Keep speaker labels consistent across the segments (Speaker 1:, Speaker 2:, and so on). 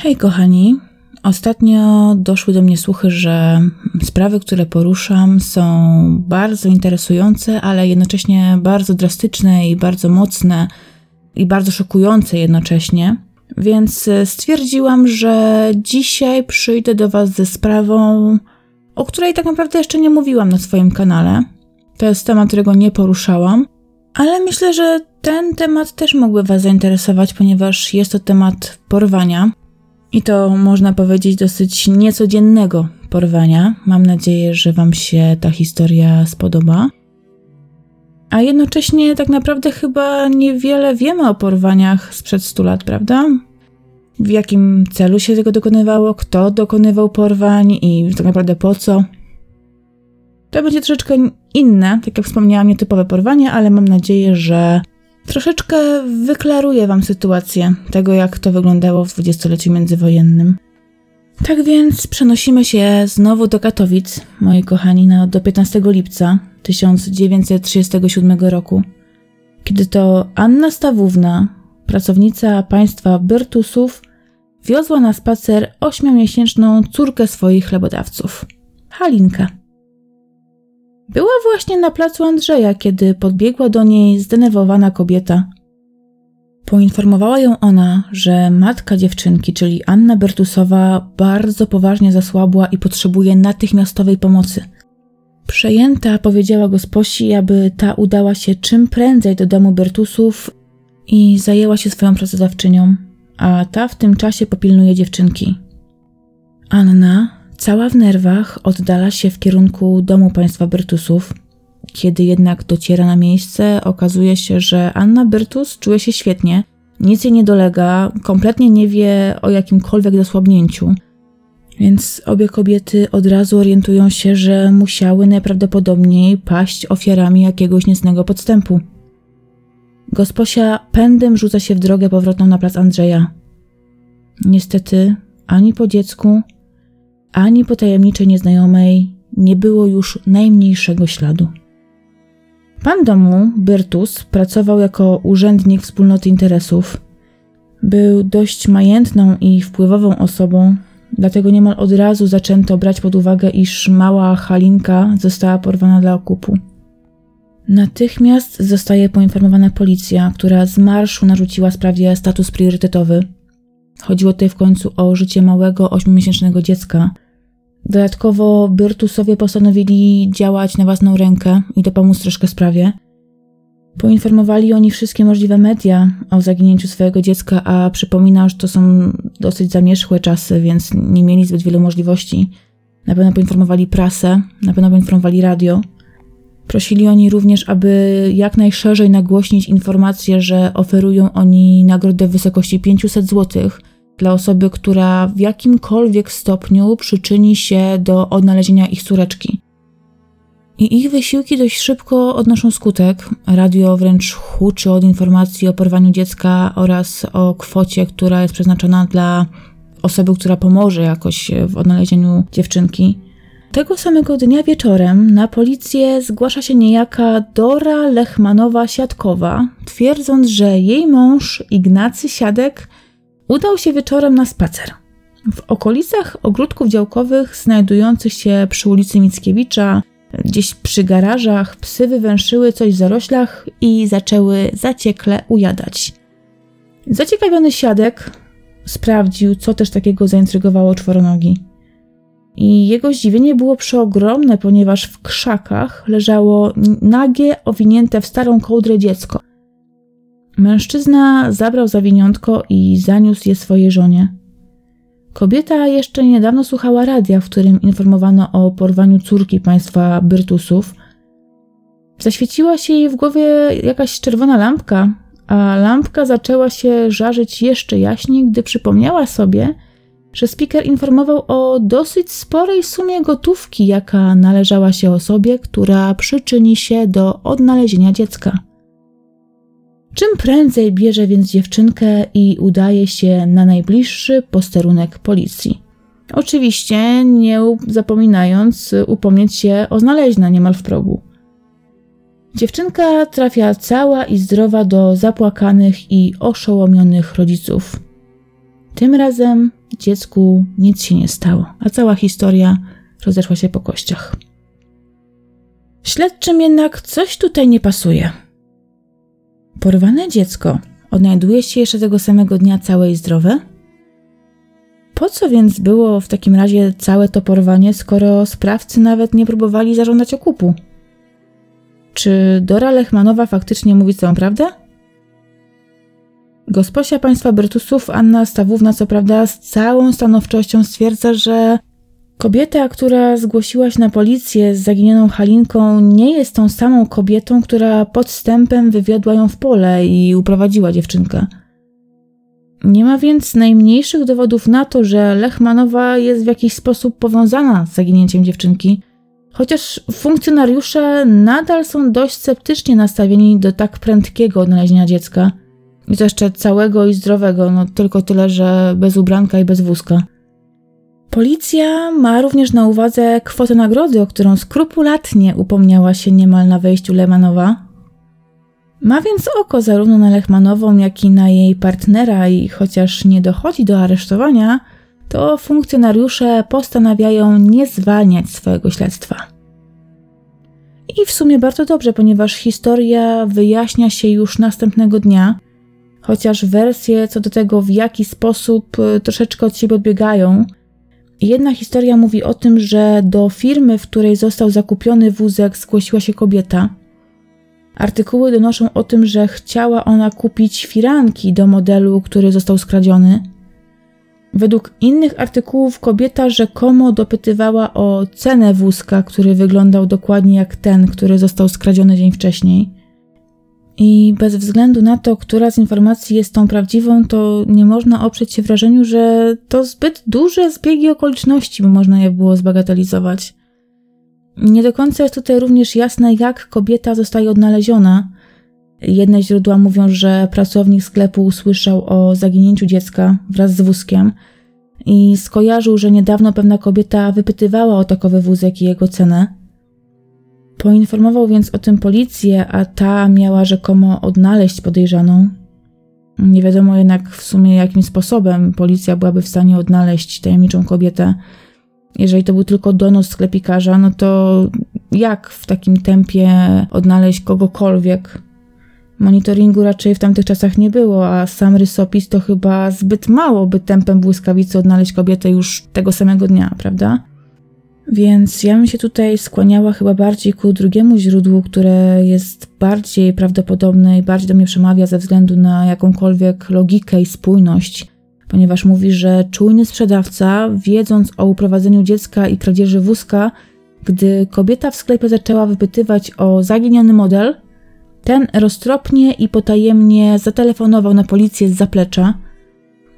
Speaker 1: Hej, kochani. Ostatnio doszły do mnie słuchy, że sprawy, które poruszam, są bardzo interesujące, ale jednocześnie bardzo drastyczne i bardzo mocne i bardzo szokujące jednocześnie. Więc stwierdziłam, że dzisiaj przyjdę do Was ze sprawą, o której tak naprawdę jeszcze nie mówiłam na swoim kanale. To jest temat, którego nie poruszałam, ale myślę, że ten temat też mógłby Was zainteresować, ponieważ jest to temat porwania. I to można powiedzieć dosyć niecodziennego porwania. Mam nadzieję, że Wam się ta historia spodoba. A jednocześnie tak naprawdę chyba niewiele wiemy o porwaniach sprzed 100 lat, prawda? W jakim celu się tego dokonywało, kto dokonywał porwań i tak naprawdę po co. To będzie troszeczkę inne, tak jak wspomniałam, nietypowe porwanie, ale mam nadzieję, że troszeczkę wyklaruje Wam sytuację tego, jak to wyglądało w dwudziestoleciu międzywojennym. Tak więc przenosimy się znowu do Katowic, moi kochani, no, do 15 lipca 1937 roku, kiedy to Anna Stawówna, pracownica państwa Byrtusów, wiozła na spacer ośmiomiesięczną córkę swoich chlebodawców, Halinkę. Była właśnie na placu Andrzeja, kiedy podbiegła do niej zdenerwowana kobieta. Poinformowała ją ona, że matka dziewczynki, czyli Anna Bertusowa, bardzo poważnie zasłabła i potrzebuje natychmiastowej pomocy. Przejęta powiedziała gosposi, aby ta udała się czym prędzej do domu Bertusów i zajęła się swoją pracodawczynią, a ta w tym czasie popilnuje dziewczynki. Anna, Cała w nerwach oddala się w kierunku domu państwa Bertusów. Kiedy jednak dociera na miejsce, okazuje się, że Anna Bertus czuje się świetnie, nic jej nie dolega, kompletnie nie wie o jakimkolwiek zasłabnięciu. Więc obie kobiety od razu orientują się, że musiały najprawdopodobniej paść ofiarami jakiegoś niecnego podstępu. Gosposia pędem rzuca się w drogę powrotną na plac Andrzeja. Niestety, ani po dziecku, ani po tajemniczej nieznajomej nie było już najmniejszego śladu. Pan domu, Byrtus, pracował jako urzędnik wspólnoty interesów. Był dość majętną i wpływową osobą, dlatego niemal od razu zaczęto brać pod uwagę, iż mała Halinka została porwana dla okupu. Natychmiast zostaje poinformowana policja, która z marszu narzuciła sprawie status priorytetowy – Chodziło tutaj w końcu o życie małego, ośmiomiesięcznego dziecka. Dodatkowo Byrtusowie postanowili działać na własną rękę i dopomóc troszkę sprawie. Poinformowali oni wszystkie możliwe media o zaginięciu swojego dziecka, a przypominam, że to są dosyć zamierzchłe czasy, więc nie mieli zbyt wielu możliwości. Na pewno poinformowali prasę, na pewno poinformowali radio. Prosili oni również, aby jak najszerzej nagłośnić informację, że oferują oni nagrodę w wysokości 500 zł dla osoby, która w jakimkolwiek stopniu przyczyni się do odnalezienia ich córeczki. I ich wysiłki dość szybko odnoszą skutek. Radio wręcz huczy od informacji o porwaniu dziecka oraz o kwocie, która jest przeznaczona dla osoby, która pomoże jakoś w odnalezieniu dziewczynki. Tego samego dnia wieczorem na policję zgłasza się niejaka Dora Lechmanowa-Siadkowa, twierdząc, że jej mąż Ignacy Siadek udał się wieczorem na spacer. W okolicach ogródków działkowych znajdujących się przy ulicy Mickiewicza, gdzieś przy garażach, psy wywęszyły coś w zaroślach i zaczęły zaciekle ujadać. Zaciekawiony Siadek sprawdził, co też takiego zaintrygowało czworonogi. I jego zdziwienie było przeogromne, ponieważ w krzakach leżało nagie, owinięte w starą kołdrę dziecko. Mężczyzna zabrał zawiniątko i zaniósł je swojej żonie. Kobieta jeszcze niedawno słuchała radia, w którym informowano o porwaniu córki państwa Byrtusów. Zaświeciła się jej w głowie jakaś czerwona lampka, a lampka zaczęła się żarzyć jeszcze jaśniej, gdy przypomniała sobie, że speaker informował o dosyć sporej sumie gotówki, jaka należała się osobie, która przyczyni się do odnalezienia dziecka. Czym prędzej bierze więc dziewczynkę i udaje się na najbliższy posterunek policji. Oczywiście nie zapominając upomnieć się o znaleźna niemal w progu. Dziewczynka trafia cała i zdrowa do zapłakanych i oszołomionych rodziców. Tym razem dziecku nic się nie stało, a cała historia rozeszła się po kościach. Śledczym jednak coś tutaj nie pasuje. Porwane dziecko odnajduje się jeszcze tego samego dnia całe i zdrowe? Po co więc było w takim razie całe to porwanie, skoro sprawcy nawet nie próbowali zażądać okupu? Czy Dora Lechmanowa faktycznie mówi całą prawdę? Gosposia państwa Brytusów Anna Stawówna co prawda z całą stanowczością stwierdza, że kobieta, która zgłosiła się na policję z zaginioną Halinką, nie jest tą samą kobietą, która podstępem wywiodła ją w pole i uprowadziła dziewczynkę. Nie ma więc najmniejszych dowodów na to, że Lechmanowa jest w jakiś sposób powiązana z zaginięciem dziewczynki, chociaż funkcjonariusze nadal są dość sceptycznie nastawieni do tak prędkiego odnalezienia dziecka. I to jeszcze całego i zdrowego, no tylko tyle, że bez ubranka i bez wózka. Policja ma również na uwadze kwotę nagrody, o którą skrupulatnie upomniała się niemal na wejściu Lemanowa, ma więc oko zarówno na Lechmanową, jak i na jej partnera i chociaż nie dochodzi do aresztowania, to funkcjonariusze postanawiają nie zwalniać swojego śledztwa. I w sumie bardzo dobrze, ponieważ historia wyjaśnia się już następnego dnia, chociaż wersje co do tego, w jaki sposób y, troszeczkę od siebie odbiegają. Jedna historia mówi o tym, że do firmy, w której został zakupiony wózek, zgłosiła się kobieta – Artykuły donoszą o tym, że chciała ona kupić firanki do modelu, który został skradziony. Według innych artykułów kobieta rzekomo dopytywała o cenę wózka, który wyglądał dokładnie jak ten, który został skradziony dzień wcześniej. I bez względu na to, która z informacji jest tą prawdziwą, to nie można oprzeć się wrażeniu, że to zbyt duże zbiegi okoliczności, by można je było zbagatelizować. Nie do końca jest tutaj również jasne, jak kobieta zostaje odnaleziona. Jedne źródła mówią, że pracownik sklepu usłyszał o zaginięciu dziecka wraz z wózkiem i skojarzył, że niedawno pewna kobieta wypytywała o takowy wózek i jego cenę. Poinformował więc o tym policję, a ta miała rzekomo odnaleźć podejrzaną. Nie wiadomo jednak w sumie jakim sposobem policja byłaby w stanie odnaleźć tajemniczą kobietę jeżeli to był tylko donos sklepikarza, no to jak w takim tempie odnaleźć kogokolwiek? Monitoringu raczej w tamtych czasach nie było, a sam rysopis to chyba zbyt mało, by tempem błyskawicy odnaleźć kobietę już tego samego dnia, prawda? Więc ja bym się tutaj skłaniała chyba bardziej ku drugiemu źródłu, które jest bardziej prawdopodobne i bardziej do mnie przemawia ze względu na jakąkolwiek logikę i spójność ponieważ mówi, że czujny sprzedawca, wiedząc o uprowadzeniu dziecka i kradzieży wózka, gdy kobieta w sklepie zaczęła wypytywać o zaginiony model, ten roztropnie i potajemnie zatelefonował na policję z zaplecza.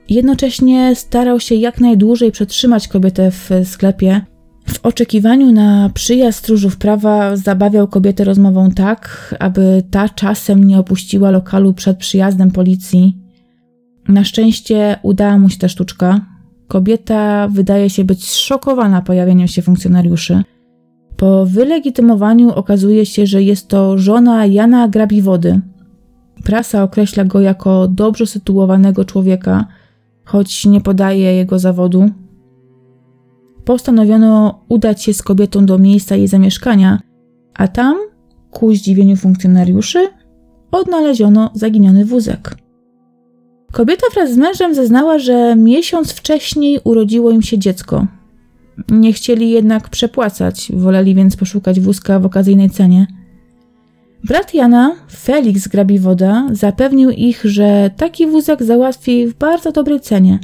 Speaker 1: Jednocześnie starał się jak najdłużej przetrzymać kobietę w sklepie. W oczekiwaniu na przyjazd stróżów prawa zabawiał kobietę rozmową tak, aby ta czasem nie opuściła lokalu przed przyjazdem policji. Na szczęście udała mu się ta sztuczka. Kobieta wydaje się być zszokowana pojawieniem się funkcjonariuszy. Po wylegitymowaniu okazuje się, że jest to żona Jana Grabiwody. Prasa określa go jako dobrze sytuowanego człowieka, choć nie podaje jego zawodu. Postanowiono udać się z kobietą do miejsca jej zamieszkania, a tam, ku zdziwieniu funkcjonariuszy, odnaleziono zaginiony wózek. Kobieta wraz z mężem zeznała, że miesiąc wcześniej urodziło im się dziecko. Nie chcieli jednak przepłacać, woleli więc poszukać wózka w okazyjnej cenie. Brat Jana, Felix Grabiwoda, zapewnił ich, że taki wózek załatwi w bardzo dobrej cenie.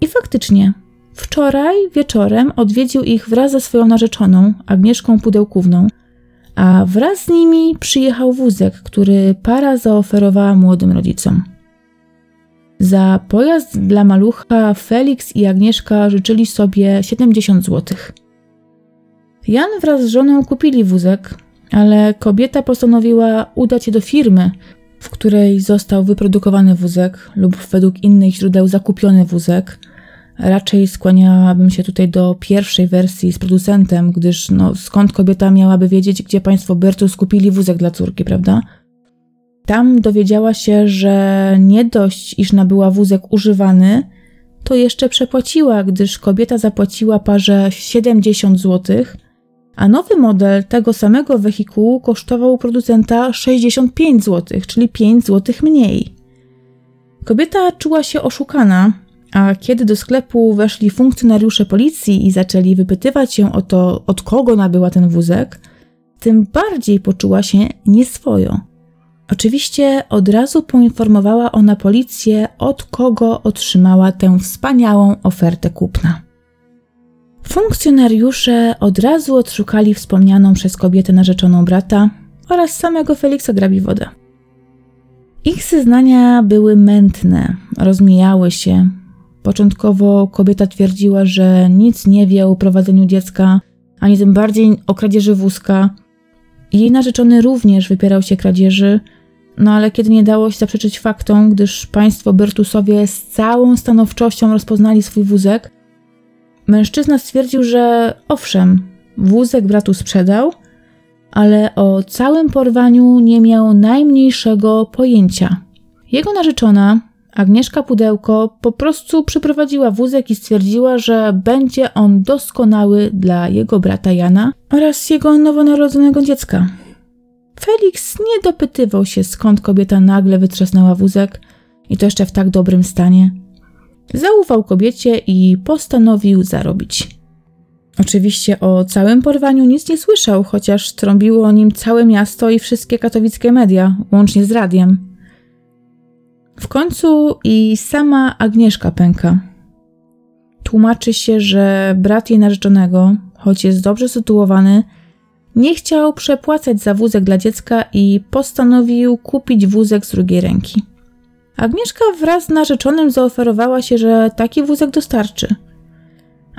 Speaker 1: I faktycznie, wczoraj wieczorem odwiedził ich wraz ze swoją narzeczoną, Agnieszką Pudełkówną, a wraz z nimi przyjechał wózek, który para zaoferowała młodym rodzicom. Za pojazd dla malucha Felix i Agnieszka życzyli sobie 70 zł. Jan wraz z żoną kupili wózek, ale kobieta postanowiła udać się do firmy, w której został wyprodukowany wózek lub według innych źródeł zakupiony wózek. Raczej skłaniałabym się tutaj do pierwszej wersji z producentem, gdyż no, skąd kobieta miałaby wiedzieć, gdzie państwo Bertus kupili wózek dla córki, prawda? Tam dowiedziała się, że nie dość, iż nabyła wózek używany, to jeszcze przepłaciła, gdyż kobieta zapłaciła parze 70 zł, a nowy model tego samego wehikułu kosztował producenta 65 zł, czyli 5 zł mniej. Kobieta czuła się oszukana, a kiedy do sklepu weszli funkcjonariusze policji i zaczęli wypytywać się o to, od kogo nabyła ten wózek, tym bardziej poczuła się nieswojo. Oczywiście od razu poinformowała ona policję, od kogo otrzymała tę wspaniałą ofertę kupna. Funkcjonariusze od razu odszukali wspomnianą przez kobietę narzeczoną brata oraz samego Feliksa Grabiwodę. Ich zeznania były mętne, rozmijały się. Początkowo kobieta twierdziła, że nic nie wie o prowadzeniu dziecka, ani tym bardziej o kradzieży wózka. Jej narzeczony również wypierał się kradzieży, no ale kiedy nie dało się zaprzeczyć faktom, gdyż państwo Bertusowie z całą stanowczością rozpoznali swój wózek, mężczyzna stwierdził, że owszem, wózek bratu sprzedał, ale o całym porwaniu nie miał najmniejszego pojęcia. Jego narzeczona, Agnieszka Pudełko, po prostu przyprowadziła wózek i stwierdziła, że będzie on doskonały dla jego brata Jana oraz jego nowonarodzonego dziecka. Felix nie dopytywał się, skąd kobieta nagle wytrzasnęła wózek i to jeszcze w tak dobrym stanie. Zaufał kobiecie i postanowił zarobić. Oczywiście o całym porwaniu nic nie słyszał, chociaż trąbiło o nim całe miasto i wszystkie katowickie media, łącznie z radiem. W końcu i sama Agnieszka pęka. Tłumaczy się, że brat jej narzeczonego, choć jest dobrze sytuowany, nie chciał przepłacać za wózek dla dziecka i postanowił kupić wózek z drugiej ręki. Agnieszka wraz z narzeczonym zaoferowała się, że taki wózek dostarczy.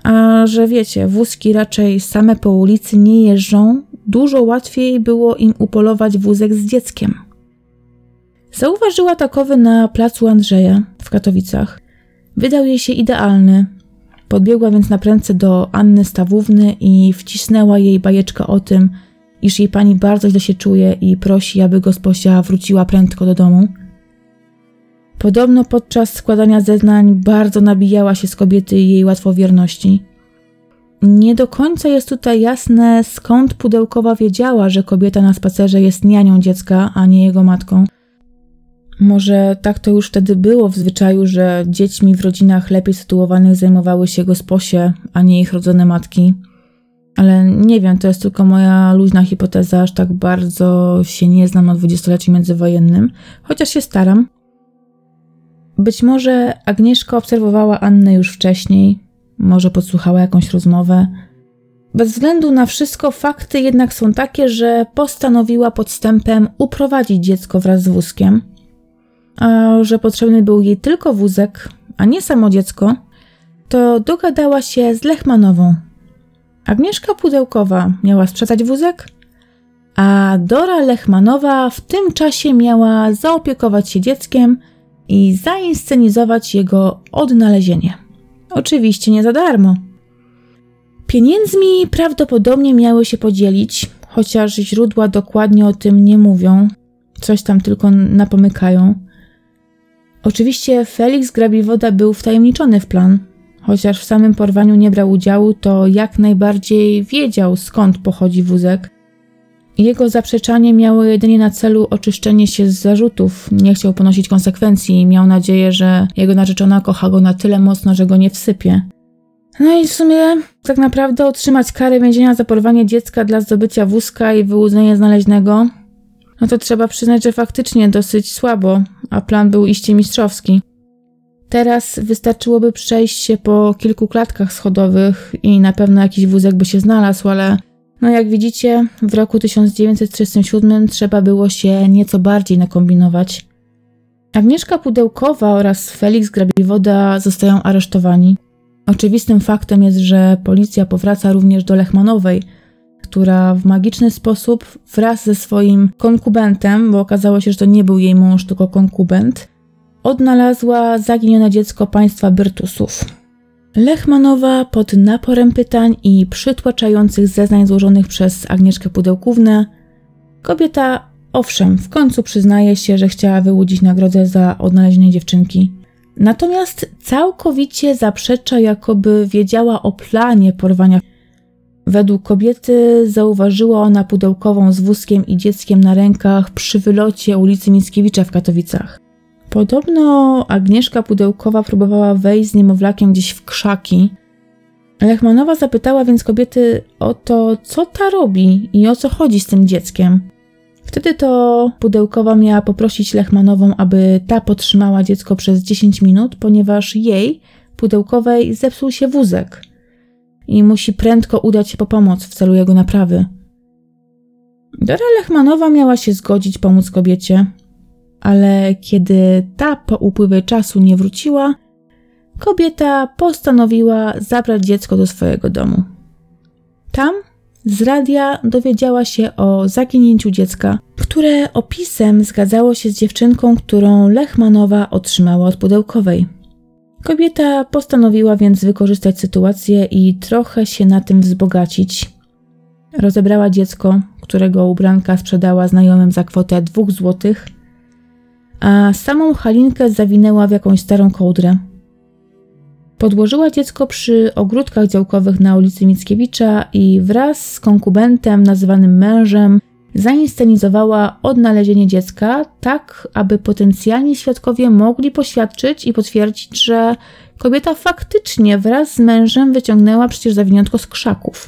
Speaker 1: A że wiecie, wózki raczej same po ulicy nie jeżdżą, dużo łatwiej było im upolować wózek z dzieckiem. Zauważyła takowy na placu Andrzeja w Katowicach. Wydał jej się idealny, Podbiegła więc na prędce do Anny Stawówny i wcisnęła jej bajeczkę o tym, iż jej pani bardzo źle się czuje i prosi, aby gosposia wróciła prędko do domu. Podobno podczas składania zeznań bardzo nabijała się z kobiety jej łatwowierności. Nie do końca jest tutaj jasne, skąd pudełkowa wiedziała, że kobieta na spacerze jest nianią dziecka, a nie jego matką – może tak to już wtedy było w zwyczaju, że dziećmi w rodzinach lepiej sytuowanych zajmowały się gosposie, a nie ich rodzone matki. Ale nie wiem, to jest tylko moja luźna hipoteza, aż tak bardzo się nie znam na dwudziestoleciu międzywojennym, chociaż się staram. Być może Agnieszka obserwowała Annę już wcześniej, może podsłuchała jakąś rozmowę. Bez względu na wszystko, fakty jednak są takie, że postanowiła podstępem uprowadzić dziecko wraz z wózkiem – że potrzebny był jej tylko wózek, a nie samo dziecko, to dogadała się z Lechmanową. Agnieszka Pudełkowa miała sprzedać wózek, a Dora Lechmanowa w tym czasie miała zaopiekować się dzieckiem i zainscenizować jego odnalezienie. Oczywiście nie za darmo. Pieniędzmi prawdopodobnie miały się podzielić, chociaż źródła dokładnie o tym nie mówią, coś tam tylko napomykają. Oczywiście Felix Grabiwoda był wtajemniczony w plan. Chociaż w samym porwaniu nie brał udziału, to jak najbardziej wiedział skąd pochodzi wózek. Jego zaprzeczanie miało jedynie na celu oczyszczenie się z zarzutów. Nie chciał ponosić konsekwencji i miał nadzieję, że jego narzeczona kocha go na tyle mocno, że go nie wsypie. No i w sumie tak naprawdę otrzymać karę więzienia za porwanie dziecka dla zdobycia wózka i wyłudzenie znaleźnego no to trzeba przyznać, że faktycznie dosyć słabo, a plan był iście mistrzowski. Teraz wystarczyłoby przejść się po kilku klatkach schodowych i na pewno jakiś wózek by się znalazł, ale no jak widzicie, w roku 1937 trzeba było się nieco bardziej nakombinować. Agnieszka Pudełkowa oraz Felix Grabiwoda zostają aresztowani. Oczywistym faktem jest, że policja powraca również do Lechmanowej – która w magiczny sposób wraz ze swoim konkubentem, bo okazało się, że to nie był jej mąż, tylko konkubent, odnalazła zaginione dziecko państwa Byrtusów. Lechmanowa pod naporem pytań i przytłaczających zeznań złożonych przez Agnieszkę Pudełkównę, kobieta owszem, w końcu przyznaje się, że chciała wyłudzić nagrodę za odnalezienie dziewczynki, Natomiast całkowicie zaprzecza, jakoby wiedziała o planie porwania. Według kobiety zauważyła ona pudełkową z wózkiem i dzieckiem na rękach przy wylocie ulicy Mickiewicza w Katowicach. Podobno Agnieszka Pudełkowa próbowała wejść z niemowlakiem gdzieś w krzaki. Lechmanowa zapytała więc kobiety o to, co ta robi i o co chodzi z tym dzieckiem. Wtedy to Pudełkowa miała poprosić Lechmanową, aby ta podtrzymała dziecko przez 10 minut, ponieważ jej, Pudełkowej, zepsuł się wózek i musi prędko udać się po pomoc w celu jego naprawy. Dora Lechmanowa miała się zgodzić pomóc kobiecie, ale kiedy ta po upływie czasu nie wróciła, kobieta postanowiła zabrać dziecko do swojego domu. Tam z radia dowiedziała się o zaginięciu dziecka, które opisem zgadzało się z dziewczynką, którą Lechmanowa otrzymała od pudełkowej. Kobieta postanowiła więc wykorzystać sytuację i trochę się na tym wzbogacić. Rozebrała dziecko, którego ubranka sprzedała znajomym za kwotę dwóch złotych, a samą Halinkę zawinęła w jakąś starą kołdrę. Podłożyła dziecko przy ogródkach działkowych na ulicy Mickiewicza i wraz z konkubentem nazywanym mężem zainscenizowała odnalezienie dziecka, tak aby potencjalni świadkowie mogli poświadczyć i potwierdzić, że kobieta faktycznie wraz z mężem wyciągnęła przecież zawiniątko z krzaków.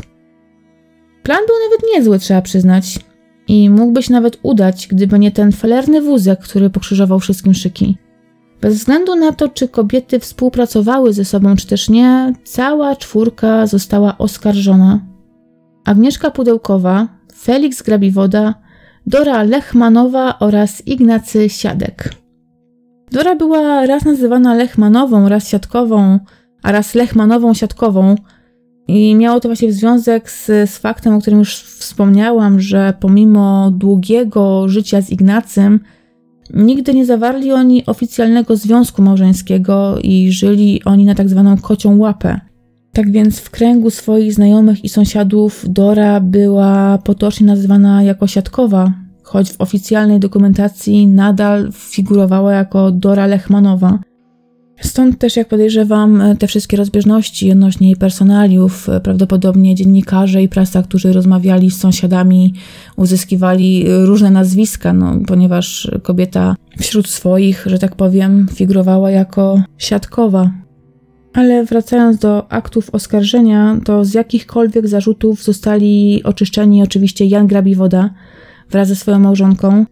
Speaker 1: Plan był nawet niezły, trzeba przyznać. I mógłby się nawet udać, gdyby nie ten falerny wózek, który pokrzyżował wszystkim szyki. Bez względu na to, czy kobiety współpracowały ze sobą, czy też nie, cała czwórka została oskarżona. Agnieszka Pudełkowa, Felix Grabiwoda, Dora Lechmanowa oraz Ignacy Siadek. Dora była raz nazywana Lechmanową, raz siatkową, a raz Lechmanową siatkową. I miało to właśnie związek z, z faktem, o którym już wspomniałam, że pomimo długiego życia z Ignacym, nigdy nie zawarli oni oficjalnego związku małżeńskiego i żyli oni na tak zwaną kocią łapę. Tak więc w kręgu swoich znajomych i sąsiadów Dora była potocznie nazywana jako siatkowa, choć w oficjalnej dokumentacji nadal figurowała jako Dora Lechmanowa. Stąd też, jak podejrzewam, te wszystkie rozbieżności odnośnie jej personaliów, prawdopodobnie dziennikarze i prasa, którzy rozmawiali z sąsiadami, uzyskiwali różne nazwiska, no, ponieważ kobieta wśród swoich, że tak powiem, figurowała jako siatkowa. Ale wracając do aktów oskarżenia, to z jakichkolwiek zarzutów zostali oczyszczeni oczywiście Jan Grabiwoda wraz ze swoją małżonką.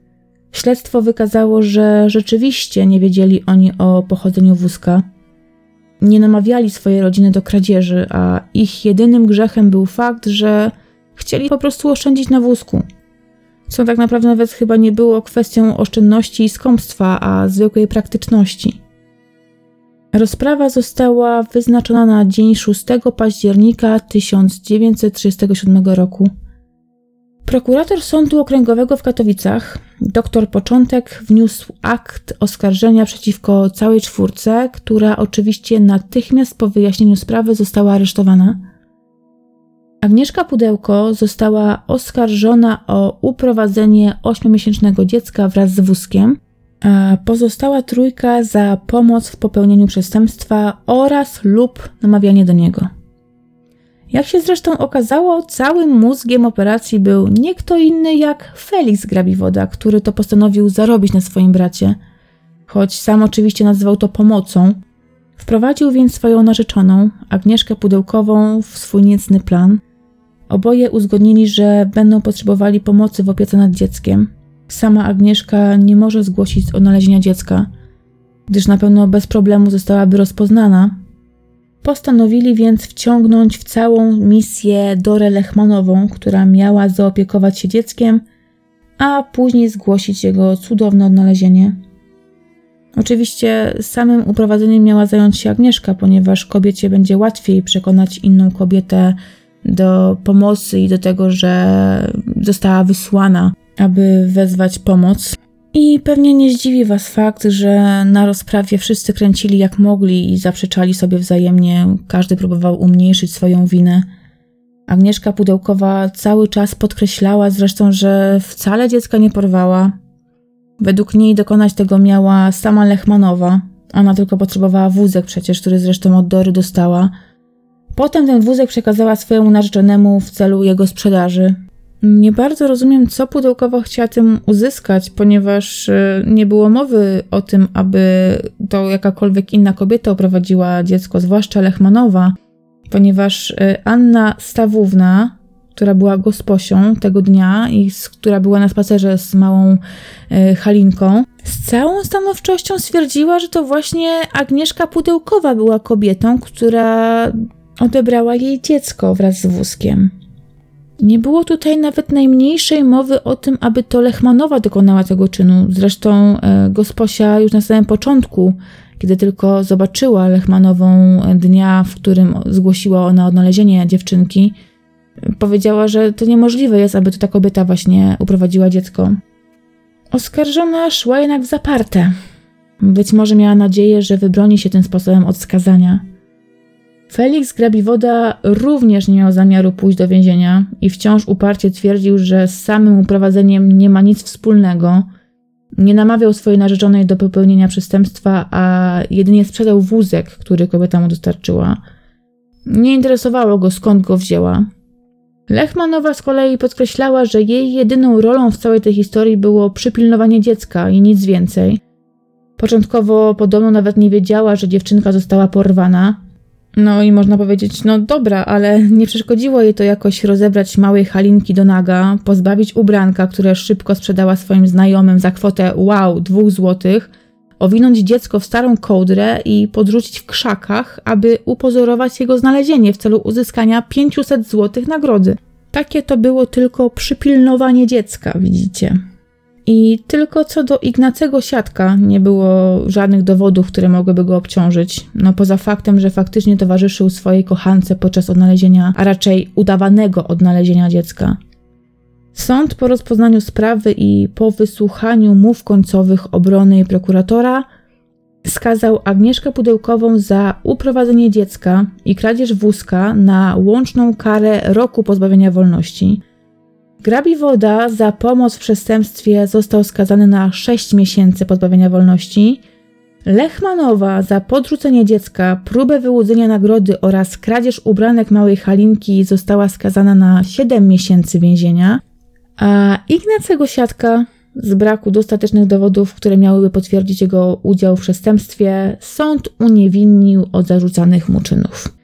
Speaker 1: Śledztwo wykazało, że rzeczywiście nie wiedzieli oni o pochodzeniu wózka. Nie namawiali swojej rodziny do kradzieży, a ich jedynym grzechem był fakt, że chcieli po prostu oszczędzić na wózku. Co tak naprawdę nawet chyba nie było kwestią oszczędności i skąpstwa, a zwykłej praktyczności. Rozprawa została wyznaczona na dzień 6 października 1937 roku. Prokurator Sądu Okręgowego w Katowicach, dr Początek, wniósł akt oskarżenia przeciwko całej czwórce, która oczywiście natychmiast po wyjaśnieniu sprawy została aresztowana. Agnieszka Pudełko została oskarżona o uprowadzenie ośmiomiesięcznego dziecka wraz z wózkiem, a pozostała trójka za pomoc w popełnieniu przestępstwa oraz lub namawianie do niego. Jak się zresztą okazało, całym mózgiem operacji był nie kto inny jak Felix Grabiwoda, który to postanowił zarobić na swoim bracie. Choć sam oczywiście nazywał to pomocą, wprowadził więc swoją narzeczoną, Agnieszkę Pudełkową, w swój niecny plan. Oboje uzgodnili, że będą potrzebowali pomocy w opiece nad dzieckiem. Sama Agnieszka nie może zgłosić odnalezienia dziecka, gdyż na pewno bez problemu zostałaby rozpoznana, Postanowili więc wciągnąć w całą misję Dorę Lechmanową, która miała zaopiekować się dzieckiem, a później zgłosić jego cudowne odnalezienie. Oczywiście samym uprowadzeniem miała zająć się Agnieszka, ponieważ kobiecie będzie łatwiej przekonać inną kobietę do pomocy i do tego, że została wysłana, aby wezwać pomoc. I pewnie nie zdziwi Was fakt, że na rozprawie wszyscy kręcili jak mogli i zaprzeczali sobie wzajemnie, każdy próbował umniejszyć swoją winę. Agnieszka Pudełkowa cały czas podkreślała zresztą, że wcale dziecka nie porwała. Według niej dokonać tego miała sama Lechmanowa, Ona tylko potrzebowała wózek przecież, który zresztą od Dory dostała. Potem ten wózek przekazała swojemu narzeczonemu w celu jego sprzedaży. Nie bardzo rozumiem, co pudełkowo chciała tym uzyskać, ponieważ e, nie było mowy o tym, aby to jakakolwiek inna kobieta oprowadziła dziecko, zwłaszcza Lechmanowa, ponieważ e, Anna Stawówna, która była gosposią tego dnia i z, która była na spacerze z małą e, Halinką, z całą stanowczością stwierdziła, że to właśnie Agnieszka Pudełkowa była kobietą, która odebrała jej dziecko wraz z wózkiem. Nie było tutaj nawet najmniejszej mowy o tym, aby to Lechmanowa dokonała tego czynu. Zresztą e, gosposia już na samym początku, kiedy tylko zobaczyła Lechmanową dnia, w którym zgłosiła ona odnalezienie dziewczynki, powiedziała, że to niemożliwe jest, aby to ta kobieta właśnie uprowadziła dziecko. Oskarżona szła jednak w zaparte. Być może miała nadzieję, że wybroni się tym sposobem od skazania. Felix Grabiwoda również nie miał zamiaru pójść do więzienia i wciąż uparcie twierdził, że z samym uprowadzeniem nie ma nic wspólnego. Nie namawiał swojej narzeczonej do popełnienia przestępstwa, a jedynie sprzedał wózek, który kobieta mu dostarczyła. Nie interesowało go, skąd go wzięła. Lechmanowa z kolei podkreślała, że jej jedyną rolą w całej tej historii było przypilnowanie dziecka i nic więcej. Początkowo podobno nawet nie wiedziała, że dziewczynka została porwana. No i można powiedzieć, no dobra, ale nie przeszkodziło jej to jakoś rozebrać małej halinki do naga, pozbawić ubranka, które szybko sprzedała swoim znajomym za kwotę wow, dwóch złotych, owinąć dziecko w starą kołdrę i podrzucić w krzakach, aby upozorować jego znalezienie w celu uzyskania 500 złotych nagrody. Takie to było tylko przypilnowanie dziecka, widzicie. I tylko co do Ignacego Siatka nie było żadnych dowodów, które mogłyby go obciążyć. No poza faktem, że faktycznie towarzyszył swojej kochance podczas odnalezienia, a raczej udawanego odnalezienia dziecka. Sąd po rozpoznaniu sprawy i po wysłuchaniu mów końcowych obrony i prokuratora skazał Agnieszkę Pudełkową za uprowadzenie dziecka i kradzież wózka na łączną karę roku pozbawienia wolności. Grabi Woda za pomoc w przestępstwie został skazany na 6 miesięcy pozbawienia wolności. Lechmanowa za podrzucenie dziecka, próbę wyłudzenia nagrody oraz kradzież ubranek małej Halinki została skazana na 7 miesięcy więzienia. A Ignacego Siatka z braku dostatecznych dowodów, które miałyby potwierdzić jego udział w przestępstwie, sąd uniewinnił od zarzucanych mu czynów.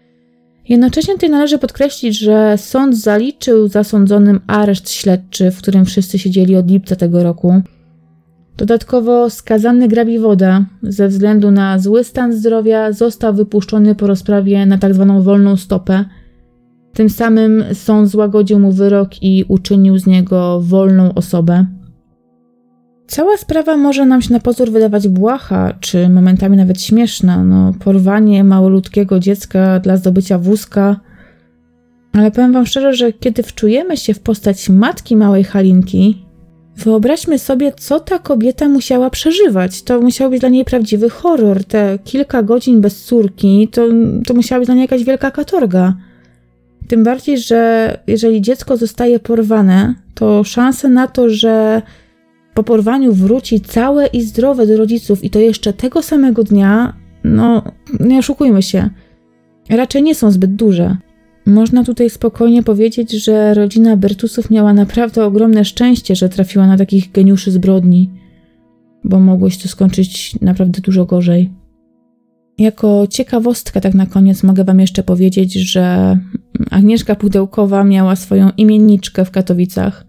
Speaker 1: Jednocześnie tutaj należy podkreślić, że sąd zaliczył zasądzonym areszt śledczy, w którym wszyscy siedzieli od lipca tego roku. Dodatkowo skazany Grabiwoda ze względu na zły stan zdrowia został wypuszczony po rozprawie na tzw. Tak wolną stopę. Tym samym sąd złagodził mu wyrok i uczynił z niego wolną osobę. Cała sprawa może nam się na pozór wydawać błaha, czy momentami nawet śmieszna. No, porwanie małoludkiego dziecka dla zdobycia wózka. Ale powiem Wam szczerze, że kiedy wczujemy się w postać matki małej Halinki, wyobraźmy sobie, co ta kobieta musiała przeżywać. To musiał być dla niej prawdziwy horror. Te kilka godzin bez córki to, to musiała być dla niej jakaś wielka katorga. Tym bardziej, że jeżeli dziecko zostaje porwane, to szanse na to, że po porwaniu wróci całe i zdrowe do rodziców i to jeszcze tego samego dnia, no nie oszukujmy się, raczej nie są zbyt duże. Można tutaj spokojnie powiedzieć, że rodzina Bertusów miała naprawdę ogromne szczęście, że trafiła na takich geniuszy zbrodni, bo mogło się to skończyć naprawdę dużo gorzej. Jako ciekawostka, tak na koniec, mogę Wam jeszcze powiedzieć, że Agnieszka Pudełkowa miała swoją imienniczkę w Katowicach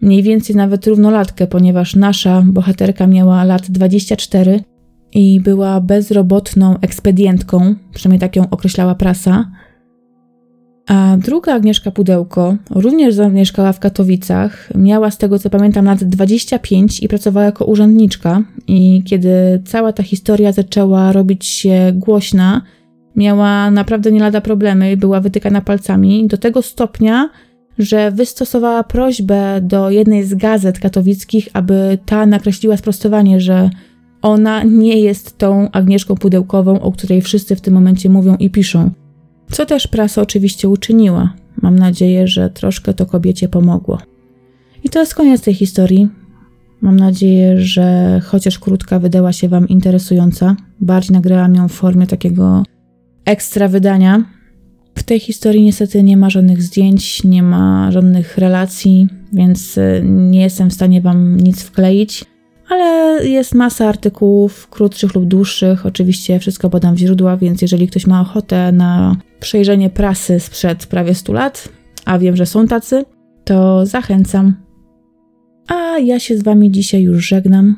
Speaker 1: mniej więcej nawet równolatkę, ponieważ nasza bohaterka miała lat 24 i była bezrobotną ekspedientką, przynajmniej tak ją określała prasa. A druga Agnieszka Pudełko również zamieszkała w Katowicach, miała z tego co pamiętam lat 25 i pracowała jako urzędniczka. I kiedy cała ta historia zaczęła robić się głośna, miała naprawdę nie lada problemy, była wytykana palcami do tego stopnia, że wystosowała prośbę do jednej z gazet katowickich, aby ta nakreśliła sprostowanie, że ona nie jest tą Agnieszką Pudełkową, o której wszyscy w tym momencie mówią i piszą. Co też prasa oczywiście uczyniła. Mam nadzieję, że troszkę to kobiecie pomogło. I to jest koniec tej historii. Mam nadzieję, że chociaż krótka wydała się Wam interesująca. Bardziej nagrałam ją w formie takiego ekstra wydania. W tej historii niestety nie ma żadnych zdjęć, nie ma żadnych relacji, więc y, nie jestem w stanie Wam nic wkleić. Ale jest masa artykułów, krótszych lub dłuższych. Oczywiście wszystko podam w źródła, więc jeżeli ktoś ma ochotę na przejrzenie prasy sprzed prawie 100 lat, a wiem, że są tacy, to zachęcam. A ja się z Wami dzisiaj już żegnam.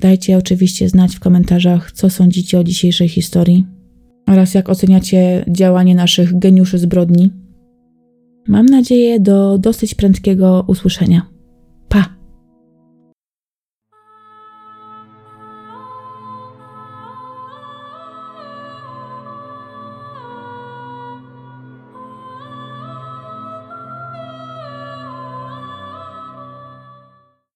Speaker 1: Dajcie oczywiście znać w komentarzach, co sądzicie o dzisiejszej historii oraz jak oceniacie działanie naszych geniuszy zbrodni. Mam nadzieję do dosyć prędkiego usłyszenia.